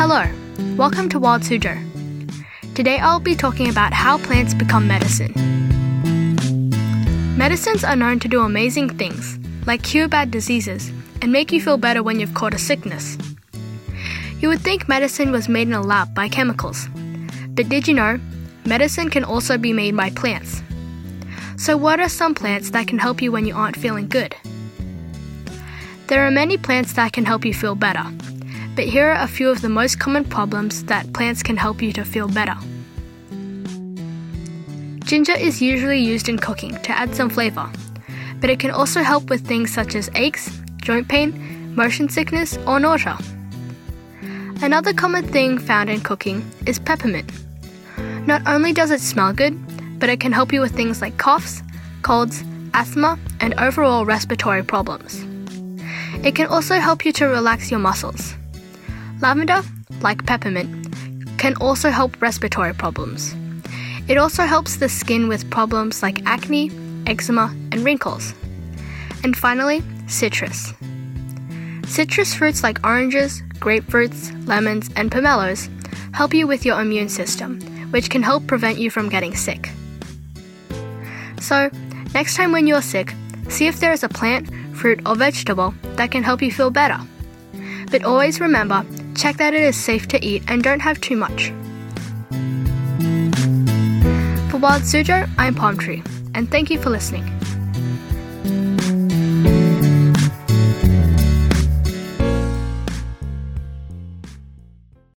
Hello, welcome to Wild Suzhou. Today I'll be talking about how plants become medicine. Medicines are known to do amazing things, like cure bad diseases and make you feel better when you've caught a sickness. You would think medicine was made in a lab by chemicals, but did you know medicine can also be made by plants? So, what are some plants that can help you when you aren't feeling good? There are many plants that can help you feel better, but here are a few of the most common problems that plants can help you to feel better. Ginger is usually used in cooking to add some flavor, but it can also help with things such as aches, joint pain, motion sickness, or nausea. Another common thing found in cooking is peppermint. Not only does it smell good, but it can help you with things like coughs, colds, asthma, and overall respiratory problems. It can also help you to relax your muscles. Lavender, like peppermint, can also help respiratory problems. It also helps the skin with problems like acne, eczema, and wrinkles. And finally, citrus. Citrus fruits like oranges, grapefruits, lemons, and pomelos help you with your immune system, which can help prevent you from getting sick. So, next time when you're sick, see if there is a plant, fruit, or vegetable that can help you feel better. But always remember check that it is safe to eat and don't have too much. For Wild Suzhou, I'm Palm Tree, and thank you for listening.